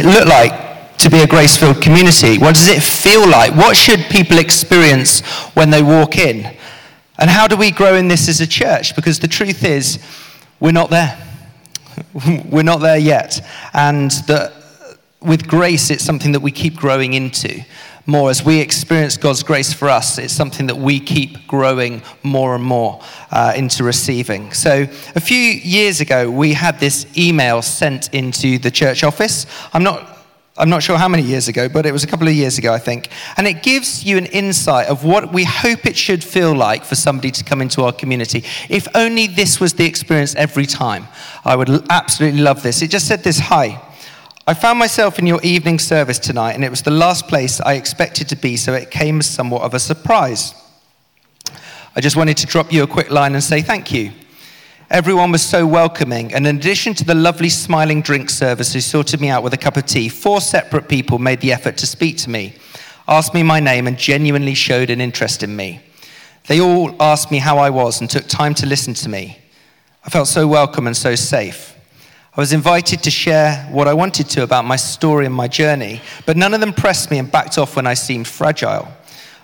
it look like to be a grace filled community? What does it feel like? What should people experience when they walk in? And how do we grow in this as a church? Because the truth is, we're not there. we're not there yet. And the, with grace, it's something that we keep growing into more. As we experience God's grace for us, it's something that we keep growing more and more uh, into receiving. So, a few years ago, we had this email sent into the church office. I'm not. I'm not sure how many years ago, but it was a couple of years ago, I think. And it gives you an insight of what we hope it should feel like for somebody to come into our community. If only this was the experience every time, I would absolutely love this. It just said this Hi, I found myself in your evening service tonight, and it was the last place I expected to be, so it came as somewhat of a surprise. I just wanted to drop you a quick line and say thank you. Everyone was so welcoming, and in addition to the lovely smiling drink service who sorted me out with a cup of tea, four separate people made the effort to speak to me, asked me my name, and genuinely showed an interest in me. They all asked me how I was and took time to listen to me. I felt so welcome and so safe. I was invited to share what I wanted to about my story and my journey, but none of them pressed me and backed off when I seemed fragile.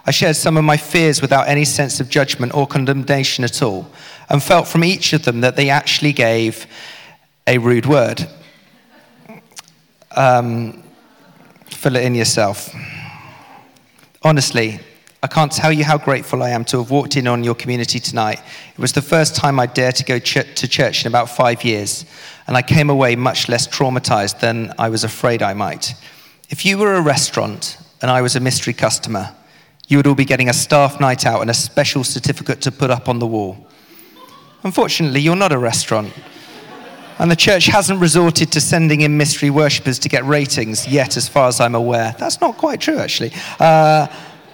I shared some of my fears without any sense of judgment or condemnation at all, and felt from each of them that they actually gave a rude word. Um, fill it in yourself. Honestly, I can't tell you how grateful I am to have walked in on your community tonight. It was the first time I dared to go ch- to church in about five years, and I came away much less traumatized than I was afraid I might. If you were a restaurant and I was a mystery customer, you would all be getting a staff night out and a special certificate to put up on the wall. Unfortunately, you're not a restaurant. And the church hasn't resorted to sending in mystery worshippers to get ratings yet, as far as I'm aware. That's not quite true, actually. Uh,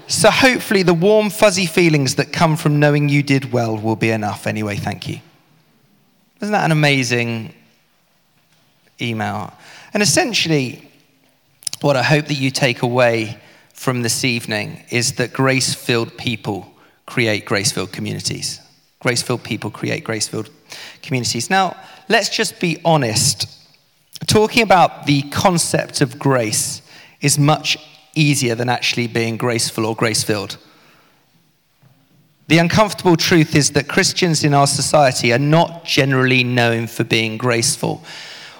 so hopefully, the warm, fuzzy feelings that come from knowing you did well will be enough. Anyway, thank you. Isn't that an amazing email? And essentially, what I hope that you take away from this evening is that grace filled people create grace filled communities. Grace filled people create grace filled communities. Now, let's just be honest. Talking about the concept of grace is much easier than actually being graceful or grace filled. The uncomfortable truth is that Christians in our society are not generally known for being graceful.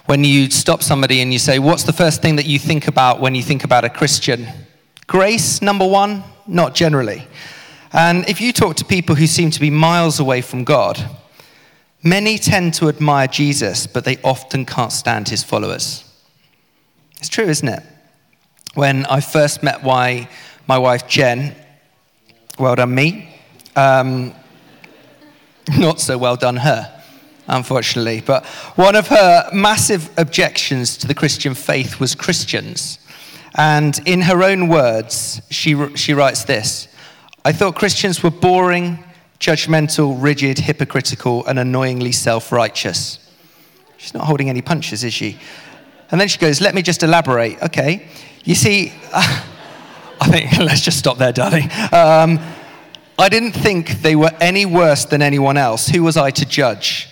When you stop somebody and you say, What's the first thing that you think about when you think about a Christian? Grace, number one? Not generally. And if you talk to people who seem to be miles away from God, many tend to admire Jesus, but they often can't stand his followers. It's true, isn't it? When I first met my, my wife Jen. Well done, me. Um, not so well done, her, unfortunately. But one of her massive objections to the Christian faith was Christians. And in her own words, she, she writes this I thought Christians were boring, judgmental, rigid, hypocritical, and annoyingly self righteous. She's not holding any punches, is she? And then she goes, Let me just elaborate. Okay. You see, I think, let's just stop there, darling. Um, I didn't think they were any worse than anyone else. Who was I to judge?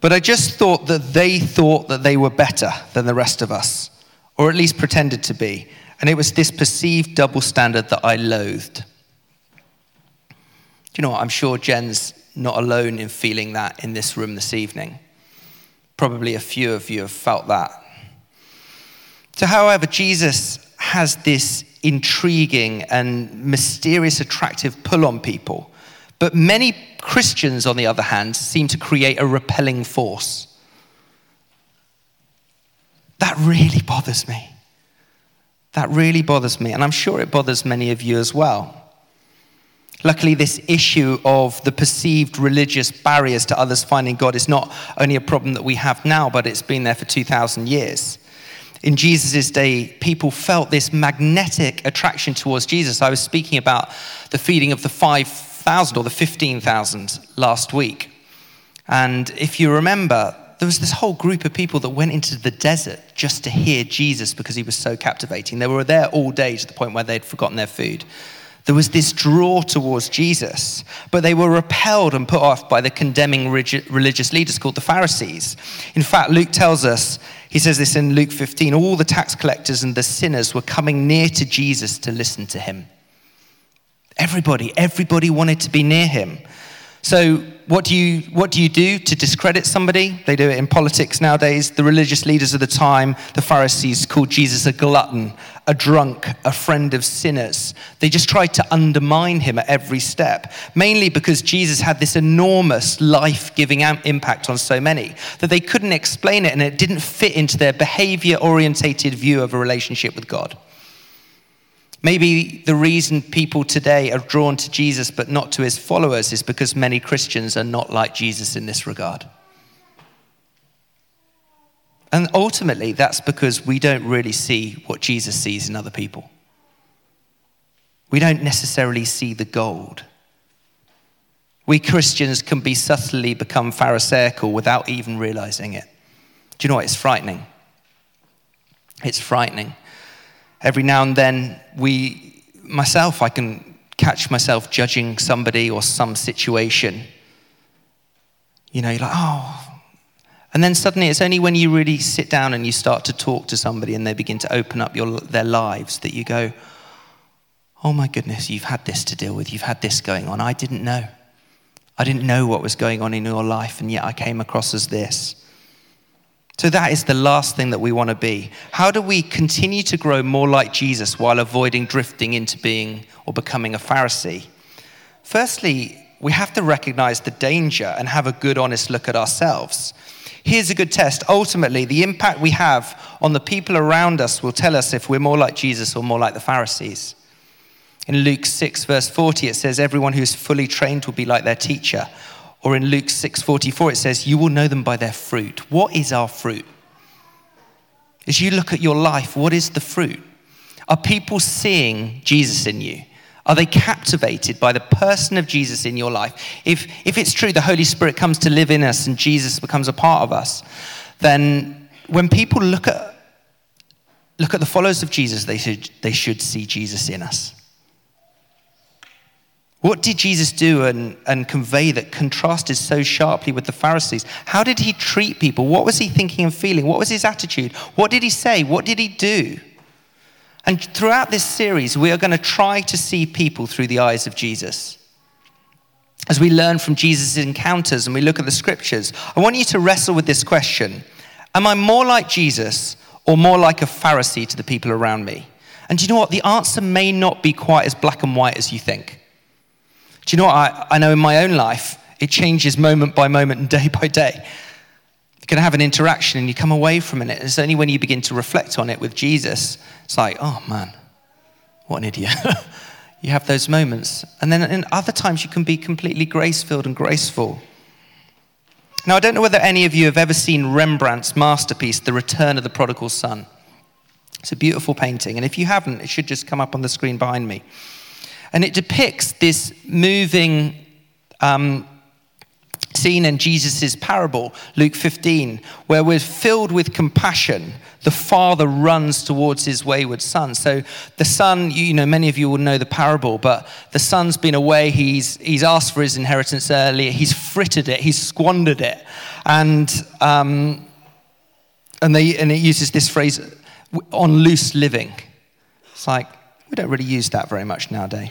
But I just thought that they thought that they were better than the rest of us, or at least pretended to be. And it was this perceived double standard that I loathed. Do you know what? I'm sure Jen's not alone in feeling that in this room this evening. Probably a few of you have felt that so, however, Jesus has this intriguing and mysterious, attractive pull on people. But many Christians, on the other hand, seem to create a repelling force. That really bothers me. That really bothers me. And I'm sure it bothers many of you as well. Luckily, this issue of the perceived religious barriers to others finding God is not only a problem that we have now, but it's been there for 2,000 years in Jesus' day, people felt this magnetic attraction towards Jesus. I was speaking about the feeding of the 5,000 or the 15,000 last week. And if you remember, there was this whole group of people that went into the desert just to hear Jesus because he was so captivating. They were there all day to the point where they'd forgotten their food. There was this draw towards Jesus, but they were repelled and put off by the condemning religious leaders called the Pharisees. In fact, Luke tells us, he says this in Luke 15 all the tax collectors and the sinners were coming near to Jesus to listen to him. Everybody, everybody wanted to be near him. So, what do, you, what do you do to discredit somebody? They do it in politics nowadays. The religious leaders of the time, the Pharisees, called Jesus a glutton, a drunk, a friend of sinners. They just tried to undermine him at every step, mainly because Jesus had this enormous life giving impact on so many that they couldn't explain it and it didn't fit into their behavior orientated view of a relationship with God. Maybe the reason people today are drawn to Jesus but not to his followers is because many Christians are not like Jesus in this regard. And ultimately, that's because we don't really see what Jesus sees in other people. We don't necessarily see the gold. We Christians can be subtly become Pharisaical without even realizing it. Do you know what? It's frightening. It's frightening every now and then we myself i can catch myself judging somebody or some situation you know you're like oh and then suddenly it's only when you really sit down and you start to talk to somebody and they begin to open up your, their lives that you go oh my goodness you've had this to deal with you've had this going on i didn't know i didn't know what was going on in your life and yet i came across as this so, that is the last thing that we want to be. How do we continue to grow more like Jesus while avoiding drifting into being or becoming a Pharisee? Firstly, we have to recognize the danger and have a good, honest look at ourselves. Here's a good test. Ultimately, the impact we have on the people around us will tell us if we're more like Jesus or more like the Pharisees. In Luke 6, verse 40, it says, Everyone who is fully trained will be like their teacher. Or in Luke 6:44 it says, "You will know them by their fruit." What is our fruit? As you look at your life, what is the fruit? Are people seeing Jesus in you? Are they captivated by the person of Jesus in your life? If, if it's true, the Holy Spirit comes to live in us and Jesus becomes a part of us, then when people look at, look at the followers of Jesus, they should, they should see Jesus in us. What did Jesus do and, and convey that contrasted so sharply with the Pharisees? How did he treat people? What was he thinking and feeling? What was his attitude? What did he say? What did he do? And throughout this series, we are going to try to see people through the eyes of Jesus. As we learn from Jesus' encounters and we look at the scriptures, I want you to wrestle with this question Am I more like Jesus or more like a Pharisee to the people around me? And do you know what? The answer may not be quite as black and white as you think. Do you know what? I, I know in my own life, it changes moment by moment and day by day. Can have an interaction and you come away from it. It's only when you begin to reflect on it with Jesus, it's like, oh man, what an idiot. you have those moments. And then in other times, you can be completely grace filled and graceful. Now, I don't know whether any of you have ever seen Rembrandt's masterpiece, The Return of the Prodigal Son. It's a beautiful painting. And if you haven't, it should just come up on the screen behind me. And it depicts this moving um, scene in Jesus' parable, Luke 15, where we're filled with compassion. The father runs towards his wayward son. So the son, you know, many of you will know the parable, but the son's been away. He's, he's asked for his inheritance earlier. He's frittered it. He's squandered it. And, um, and, they, and it uses this phrase, on loose living. It's like, we don't really use that very much nowadays.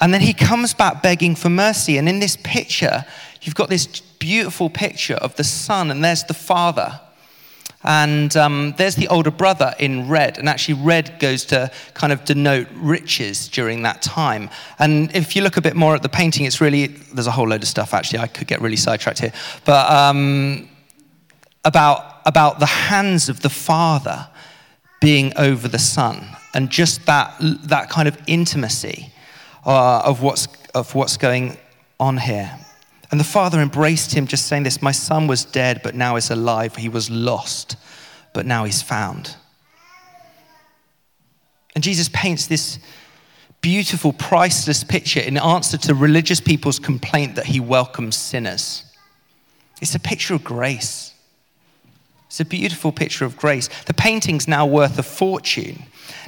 And then he comes back begging for mercy. And in this picture, you've got this beautiful picture of the son, and there's the father. And um, there's the older brother in red. And actually, red goes to kind of denote riches during that time. And if you look a bit more at the painting, it's really, there's a whole load of stuff actually. I could get really sidetracked here. But um, about, about the hands of the father being over the son and just that, that kind of intimacy uh, of, what's, of what's going on here. And the father embraced him, just saying this My son was dead, but now is alive. He was lost, but now he's found. And Jesus paints this beautiful, priceless picture in answer to religious people's complaint that he welcomes sinners. It's a picture of grace. It's a beautiful picture of grace. The painting's now worth a fortune.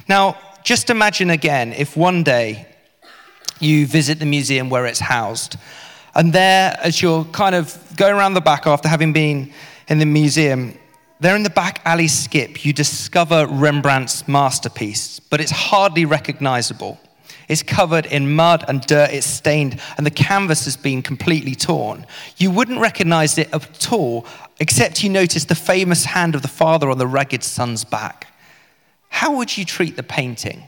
Now, just imagine again if one day you visit the museum where it's housed. And there, as you're kind of going around the back after having been in the museum, there in the back alley skip, you discover Rembrandt's masterpiece, but it's hardly recognizable. It's covered in mud and dirt, it's stained, and the canvas has been completely torn. You wouldn't recognize it at all, except you notice the famous hand of the father on the ragged son's back. How would you treat the painting?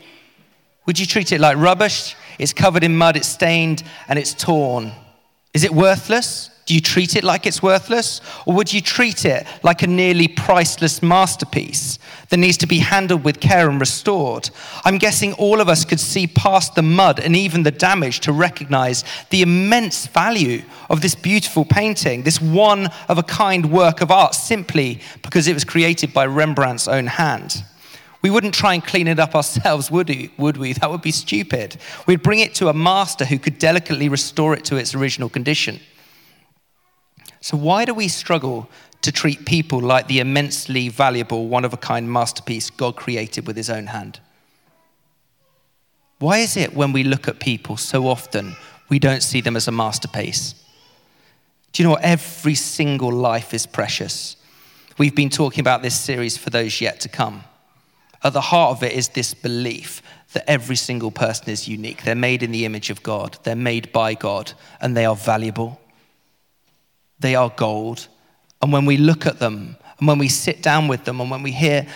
Would you treat it like rubbish? It's covered in mud, it's stained, and it's torn. Is it worthless? Do you treat it like it's worthless? Or would you treat it like a nearly priceless masterpiece that needs to be handled with care and restored? I'm guessing all of us could see past the mud and even the damage to recognize the immense value of this beautiful painting, this one of a kind work of art, simply because it was created by Rembrandt's own hand. We wouldn't try and clean it up ourselves, would we? would we? That would be stupid. We'd bring it to a master who could delicately restore it to its original condition. So, why do we struggle to treat people like the immensely valuable, one of a kind masterpiece God created with his own hand? Why is it when we look at people so often we don't see them as a masterpiece? Do you know what? Every single life is precious. We've been talking about this series for those yet to come. At the heart of it is this belief that every single person is unique. They're made in the image of God, they're made by God, and they are valuable. They are gold. And when we look at them, and when we sit down with them, and when we hear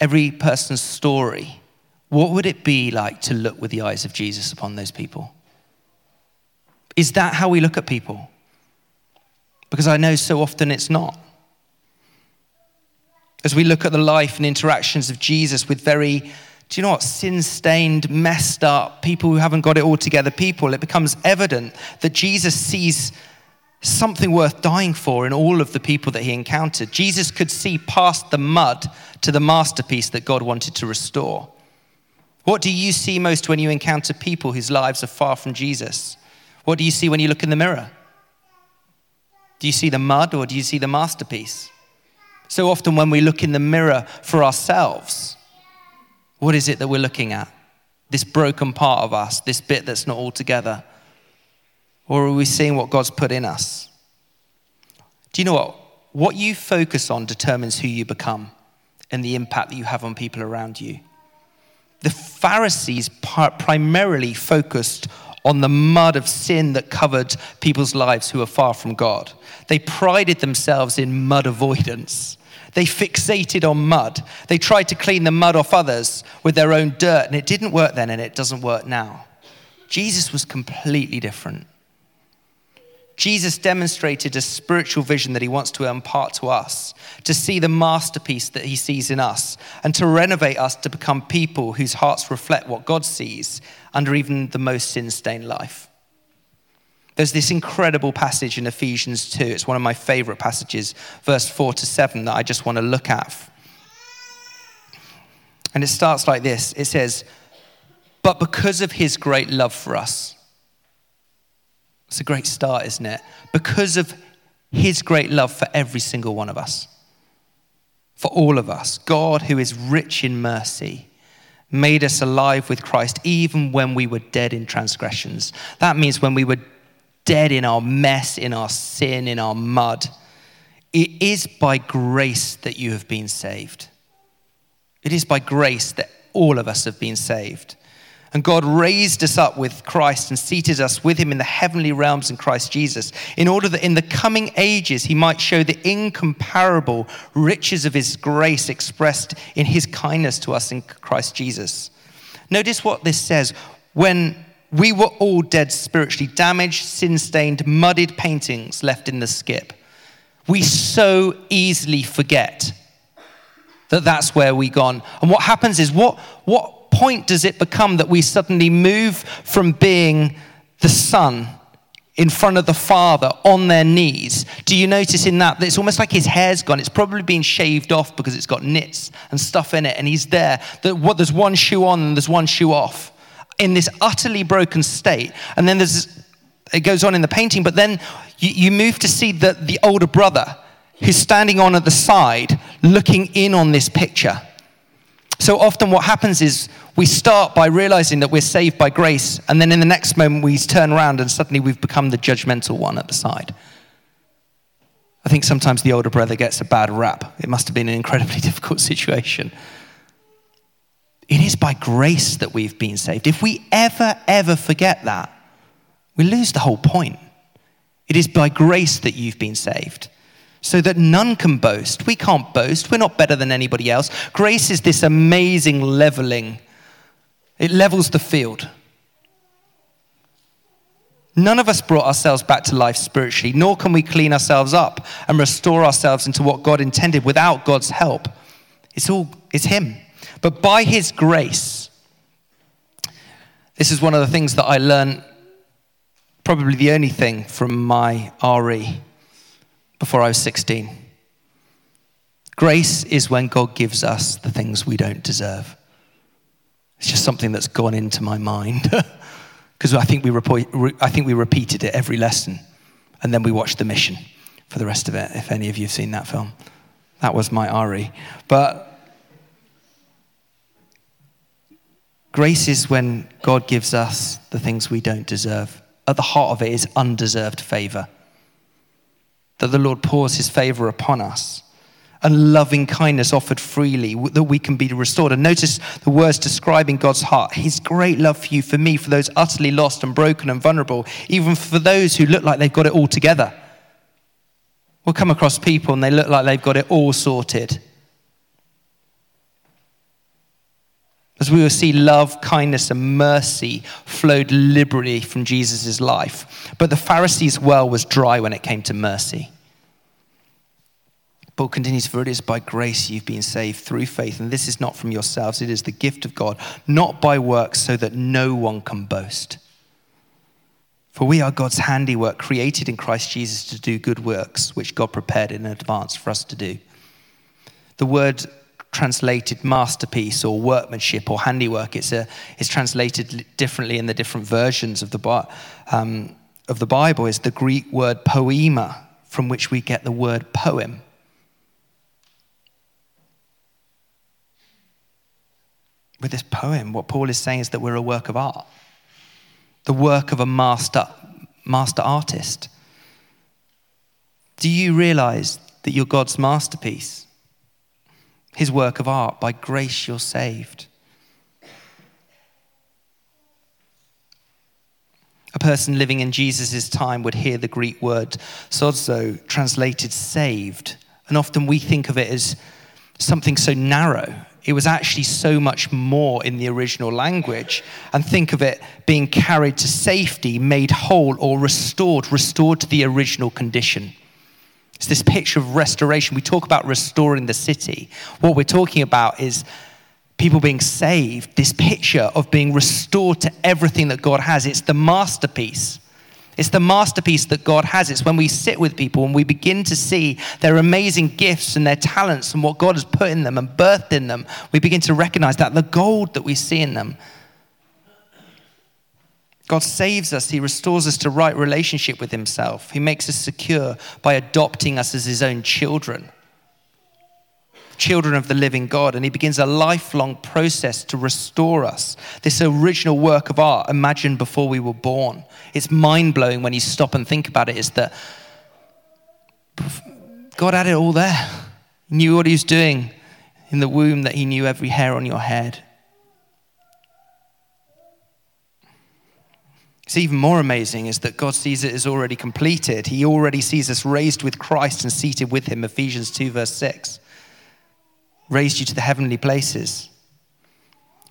every person's story, what would it be like to look with the eyes of Jesus upon those people? Is that how we look at people? Because I know so often it's not. As we look at the life and interactions of Jesus with very, do you know what, sin stained, messed up people who haven't got it all together people, it becomes evident that Jesus sees something worth dying for in all of the people that he encountered. Jesus could see past the mud to the masterpiece that God wanted to restore. What do you see most when you encounter people whose lives are far from Jesus? What do you see when you look in the mirror? Do you see the mud or do you see the masterpiece? So often, when we look in the mirror for ourselves, what is it that we're looking at? This broken part of us, this bit that's not all together. Or are we seeing what God's put in us? Do you know what? What you focus on determines who you become and the impact that you have on people around you. The Pharisees primarily focused on the mud of sin that covered people's lives who were far from God. They prided themselves in mud avoidance. They fixated on mud. They tried to clean the mud off others with their own dirt, and it didn't work then, and it doesn't work now. Jesus was completely different. Jesus demonstrated a spiritual vision that he wants to impart to us, to see the masterpiece that he sees in us, and to renovate us to become people whose hearts reflect what God sees under even the most sin stained life. There's this incredible passage in Ephesians 2. It's one of my favorite passages, verse 4 to 7, that I just want to look at. And it starts like this it says, But because of his great love for us, it's a great start, isn't it? Because of his great love for every single one of us, for all of us, God, who is rich in mercy, made us alive with Christ even when we were dead in transgressions. That means when we were dead in our mess, in our sin, in our mud. It is by grace that you have been saved. It is by grace that all of us have been saved. And God raised us up with Christ and seated us with him in the heavenly realms in Christ Jesus, in order that in the coming ages he might show the incomparable riches of his grace expressed in his kindness to us in Christ Jesus. Notice what this says when we were all dead spiritually, damaged, sin stained, muddied paintings left in the skip. We so easily forget that that's where we gone. And what happens is, what, what point does it become that we suddenly move from being the son in front of the father on their knees? Do you notice in that, that it's almost like his hair's gone? It's probably been shaved off because it's got nits and stuff in it, and he's there. That what, there's one shoe on and there's one shoe off in this utterly broken state. And then there's, it goes on in the painting, but then you, you move to see the, the older brother who's standing on at the side looking in on this picture. So often, what happens is we start by realizing that we're saved by grace, and then in the next moment, we turn around and suddenly we've become the judgmental one at the side. I think sometimes the older brother gets a bad rap. It must have been an incredibly difficult situation. It is by grace that we've been saved. If we ever, ever forget that, we lose the whole point. It is by grace that you've been saved, so that none can boast. We can't boast. We're not better than anybody else. Grace is this amazing leveling, it levels the field. None of us brought ourselves back to life spiritually, nor can we clean ourselves up and restore ourselves into what God intended without God's help. It's all, it's Him. But by His grace, this is one of the things that I learned, probably the only thing from my RE before I was 16. Grace is when God gives us the things we don't deserve. It's just something that's gone into my mind. because I think we I think we repeated it every lesson, and then we watched the mission for the rest of it. If any of you have seen that film, that was my RE. But grace is when God gives us the things we don't deserve. At the heart of it is undeserved favor. That the Lord pours His favor upon us and loving kindness offered freely that we can be restored. And notice the words describing God's heart His great love for you, for me, for those utterly lost and broken and vulnerable, even for those who look like they've got it all together. We'll come across people and they look like they've got it all sorted. As we will see, love, kindness, and mercy flowed liberally from Jesus' life. But the Pharisees' well was dry when it came to mercy. Paul continues, For it is by grace you've been saved through faith, and this is not from yourselves, it is the gift of God, not by works, so that no one can boast. For we are God's handiwork, created in Christ Jesus to do good works, which God prepared in advance for us to do. The word translated masterpiece or workmanship or handiwork, it's, a, it's translated differently in the different versions of the, um, of the Bible, is the Greek word poema, from which we get the word poem. With this poem, what Paul is saying is that we're a work of art, the work of a master, master artist. Do you realize that you're God's masterpiece? His work of art. By grace, you're saved. A person living in Jesus' time would hear the Greek word sozo, translated saved. And often we think of it as something so narrow it was actually so much more in the original language. And think of it being carried to safety, made whole, or restored, restored to the original condition. It's this picture of restoration. We talk about restoring the city. What we're talking about is people being saved, this picture of being restored to everything that God has. It's the masterpiece. It's the masterpiece that God has. It's when we sit with people and we begin to see their amazing gifts and their talents and what God has put in them and birthed in them. We begin to recognize that the gold that we see in them. God saves us. He restores us to right relationship with Himself. He makes us secure by adopting us as His own children children of the living God, and he begins a lifelong process to restore us. This original work of art imagined before we were born. It's mind blowing when you stop and think about it, is that God had it all there. He knew what he was doing in the womb, that he knew every hair on your head. It's even more amazing is that God sees it as already completed. He already sees us raised with Christ and seated with him, Ephesians 2, verse 6 raised you to the heavenly places.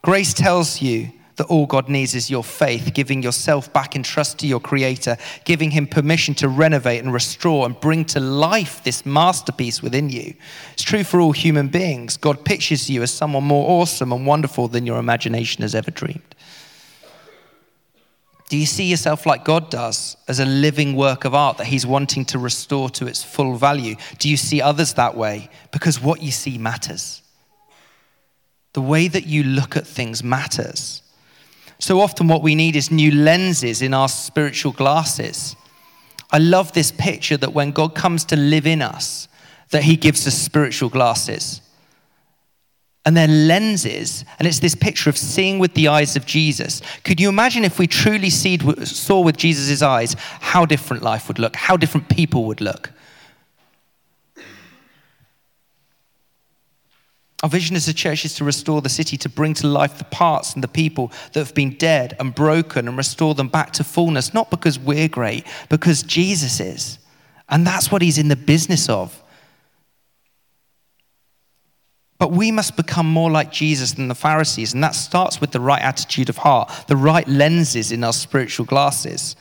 Grace tells you that all God needs is your faith, giving yourself back in trust to your Creator, giving Him permission to renovate and restore and bring to life this masterpiece within you. It's true for all human beings. God pictures you as someone more awesome and wonderful than your imagination has ever dreamed. Do you see yourself like God does, as a living work of art that He's wanting to restore to its full value? Do you see others that way? Because what you see matters. The way that you look at things matters. So often, what we need is new lenses in our spiritual glasses. I love this picture that when God comes to live in us, that He gives us spiritual glasses. And their lenses, and it's this picture of seeing with the eyes of Jesus. Could you imagine if we truly saw with Jesus' eyes how different life would look, how different people would look? Our vision as a church is to restore the city, to bring to life the parts and the people that have been dead and broken and restore them back to fullness, not because we're great, because Jesus is. And that's what he's in the business of. But we must become more like Jesus than the Pharisees, and that starts with the right attitude of heart, the right lenses in our spiritual glasses.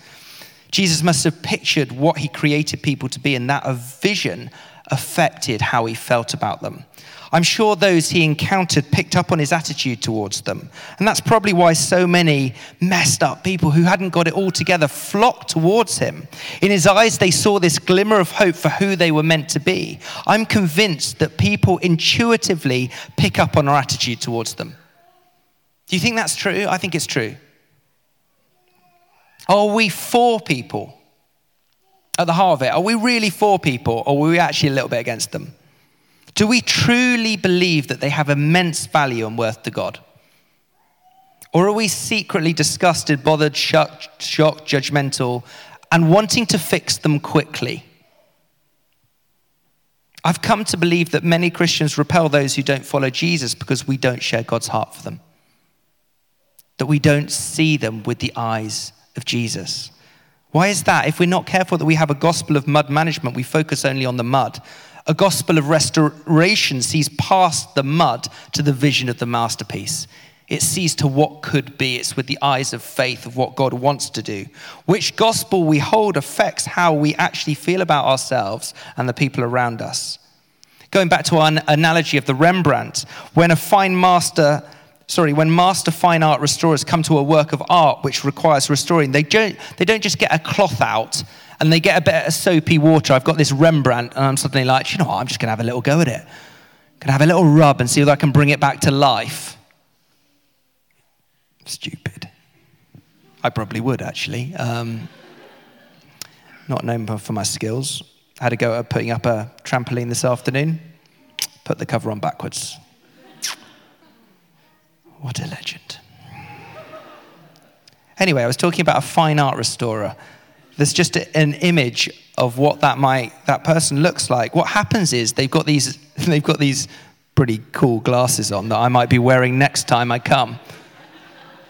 Jesus must have pictured what he created people to be, and that a vision affected how he felt about them. I'm sure those he encountered picked up on his attitude towards them. And that's probably why so many messed up people who hadn't got it all together flocked towards him. In his eyes, they saw this glimmer of hope for who they were meant to be. I'm convinced that people intuitively pick up on our attitude towards them. Do you think that's true? I think it's true. Are we for people? At the heart of it, are we really for people or are we actually a little bit against them? Do we truly believe that they have immense value and worth to God? Or are we secretly disgusted, bothered, shocked, shocked, judgmental, and wanting to fix them quickly? I've come to believe that many Christians repel those who don't follow Jesus because we don't share God's heart for them. That we don't see them with the eyes of Jesus. Why is that? If we're not careful that we have a gospel of mud management, we focus only on the mud a gospel of restoration sees past the mud to the vision of the masterpiece. It sees to what could be. It's with the eyes of faith of what God wants to do. Which gospel we hold affects how we actually feel about ourselves and the people around us. Going back to our analogy of the Rembrandt, when a fine master sorry, when master fine art restorers come to a work of art which requires restoring, they don't, they don't just get a cloth out and they get a bit of soapy water. I've got this Rembrandt, and I'm suddenly like, you know what, I'm just going to have a little go at it. Going to have a little rub and see whether I can bring it back to life. Stupid. I probably would, actually. Um, not known for my skills. I had a go at putting up a trampoline this afternoon. Put the cover on backwards. What a legend. Anyway, I was talking about a fine art restorer there's just an image of what that might that person looks like. What happens is they've got these they've got these pretty cool glasses on that I might be wearing next time I come.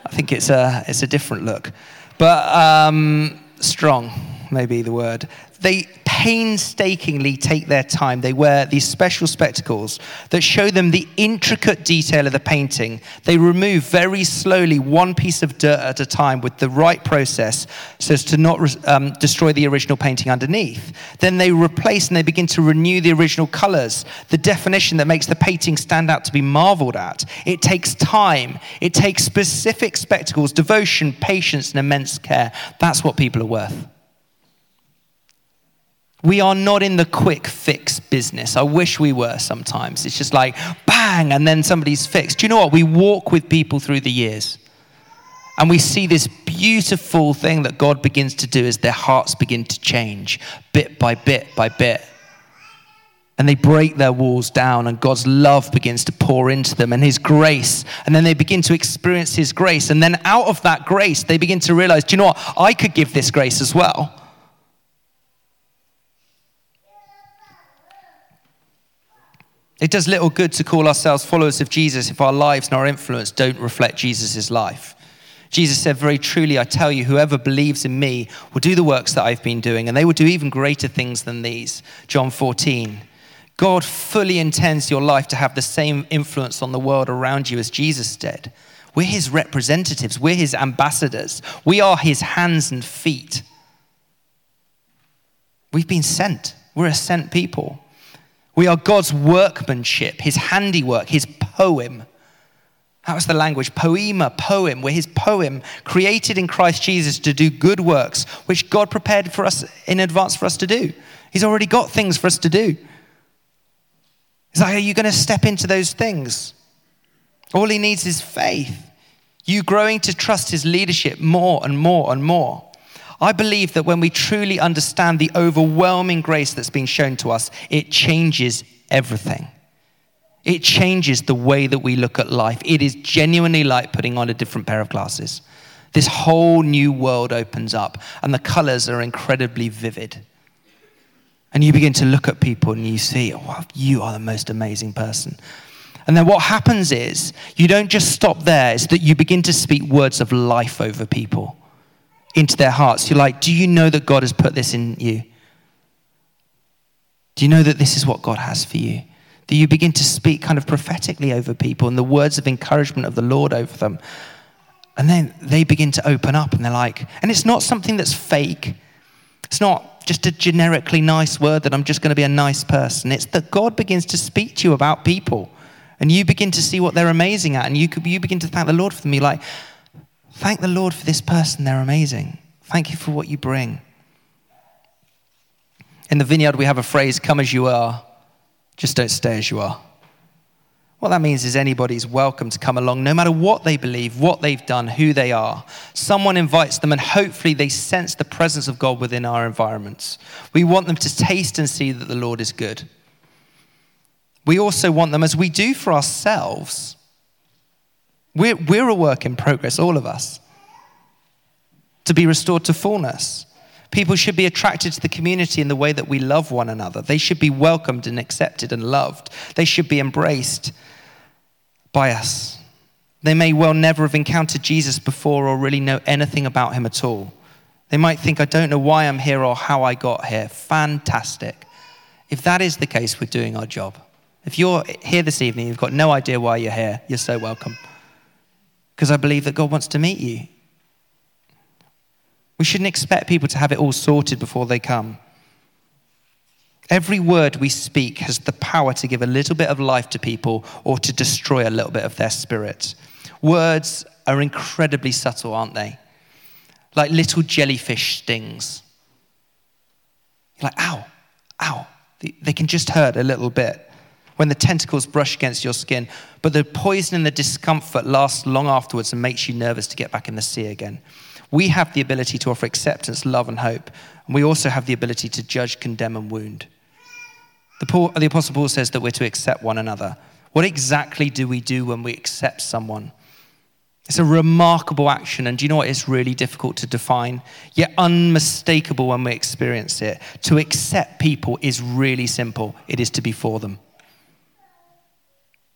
I think it's a it's a different look, but um, strong, maybe the word. They painstakingly take their time. They wear these special spectacles that show them the intricate detail of the painting. They remove very slowly one piece of dirt at a time with the right process so as to not um, destroy the original painting underneath. Then they replace and they begin to renew the original colors, the definition that makes the painting stand out to be marveled at. It takes time, it takes specific spectacles, devotion, patience, and immense care. That's what people are worth. We are not in the quick fix business. I wish we were sometimes. It's just like bang, and then somebody's fixed. Do you know what? We walk with people through the years. And we see this beautiful thing that God begins to do as their hearts begin to change bit by bit by bit. And they break their walls down, and God's love begins to pour into them and His grace. And then they begin to experience His grace. And then out of that grace, they begin to realize, do you know what? I could give this grace as well. It does little good to call ourselves followers of Jesus if our lives and our influence don't reflect Jesus' life. Jesus said, Very truly, I tell you, whoever believes in me will do the works that I've been doing, and they will do even greater things than these. John 14. God fully intends your life to have the same influence on the world around you as Jesus did. We're his representatives, we're his ambassadors, we are his hands and feet. We've been sent, we're a sent people. We are God's workmanship, his handiwork, his poem. That was the language, poema, poem. We're his poem, created in Christ Jesus to do good works, which God prepared for us in advance for us to do. He's already got things for us to do. He's like, Are you going to step into those things? All he needs is faith. You growing to trust his leadership more and more and more. I believe that when we truly understand the overwhelming grace that's been shown to us, it changes everything. It changes the way that we look at life. It is genuinely like putting on a different pair of glasses. This whole new world opens up, and the colors are incredibly vivid. And you begin to look at people and you see, oh, you are the most amazing person. And then what happens is, you don't just stop there, it's that you begin to speak words of life over people into their hearts. You're like, do you know that God has put this in you? Do you know that this is what God has for you? that you begin to speak kind of prophetically over people and the words of encouragement of the Lord over them. And then they begin to open up and they're like, and it's not something that's fake. It's not just a generically nice word that I'm just going to be a nice person. It's that God begins to speak to you about people and you begin to see what they're amazing at and you, you begin to thank the Lord for them. You're like, thank the Lord for this person. They're amazing. Thank you for what you bring. In the vineyard, we have a phrase, come as you are. Just don't stay as you are. What that means is anybody's welcome to come along, no matter what they believe, what they've done, who they are. Someone invites them, and hopefully they sense the presence of God within our environments. We want them to taste and see that the Lord is good. We also want them, as we do for ourselves, we're, we're a work in progress, all of us, to be restored to fullness. People should be attracted to the community in the way that we love one another. They should be welcomed and accepted and loved. They should be embraced by us. They may well never have encountered Jesus before or really know anything about him at all. They might think, I don't know why I'm here or how I got here. Fantastic. If that is the case, we're doing our job. If you're here this evening, you've got no idea why you're here, you're so welcome. Because I believe that God wants to meet you. We shouldn't expect people to have it all sorted before they come. Every word we speak has the power to give a little bit of life to people or to destroy a little bit of their spirit. Words are incredibly subtle, aren't they? Like little jellyfish stings. You're like, ow, ow. They can just hurt a little bit when the tentacles brush against your skin, but the poison and the discomfort lasts long afterwards and makes you nervous to get back in the sea again. We have the ability to offer acceptance, love, and hope. And we also have the ability to judge, condemn, and wound. The, Paul, the Apostle Paul says that we're to accept one another. What exactly do we do when we accept someone? It's a remarkable action, and do you know what? It's really difficult to define, yet unmistakable when we experience it. To accept people is really simple it is to be for them.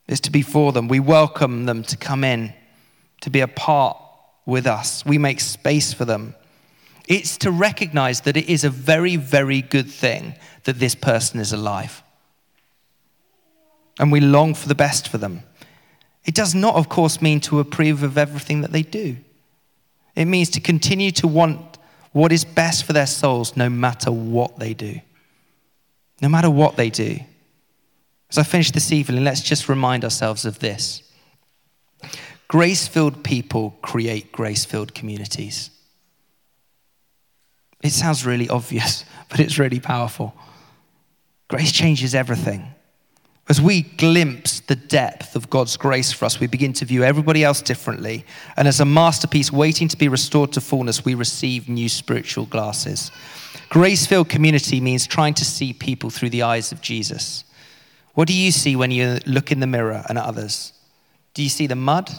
It's to be for them. We welcome them to come in, to be a part with us, we make space for them. It's to recognize that it is a very, very good thing that this person is alive. And we long for the best for them. It does not, of course, mean to approve of everything that they do. It means to continue to want what is best for their souls no matter what they do. No matter what they do. As I finish this evening, let's just remind ourselves of this. Grace filled people create grace filled communities. It sounds really obvious, but it's really powerful. Grace changes everything. As we glimpse the depth of God's grace for us, we begin to view everybody else differently. And as a masterpiece waiting to be restored to fullness, we receive new spiritual glasses. Grace filled community means trying to see people through the eyes of Jesus. What do you see when you look in the mirror and others? Do you see the mud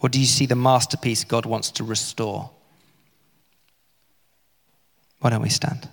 or do you see the masterpiece God wants to restore? Why don't we stand?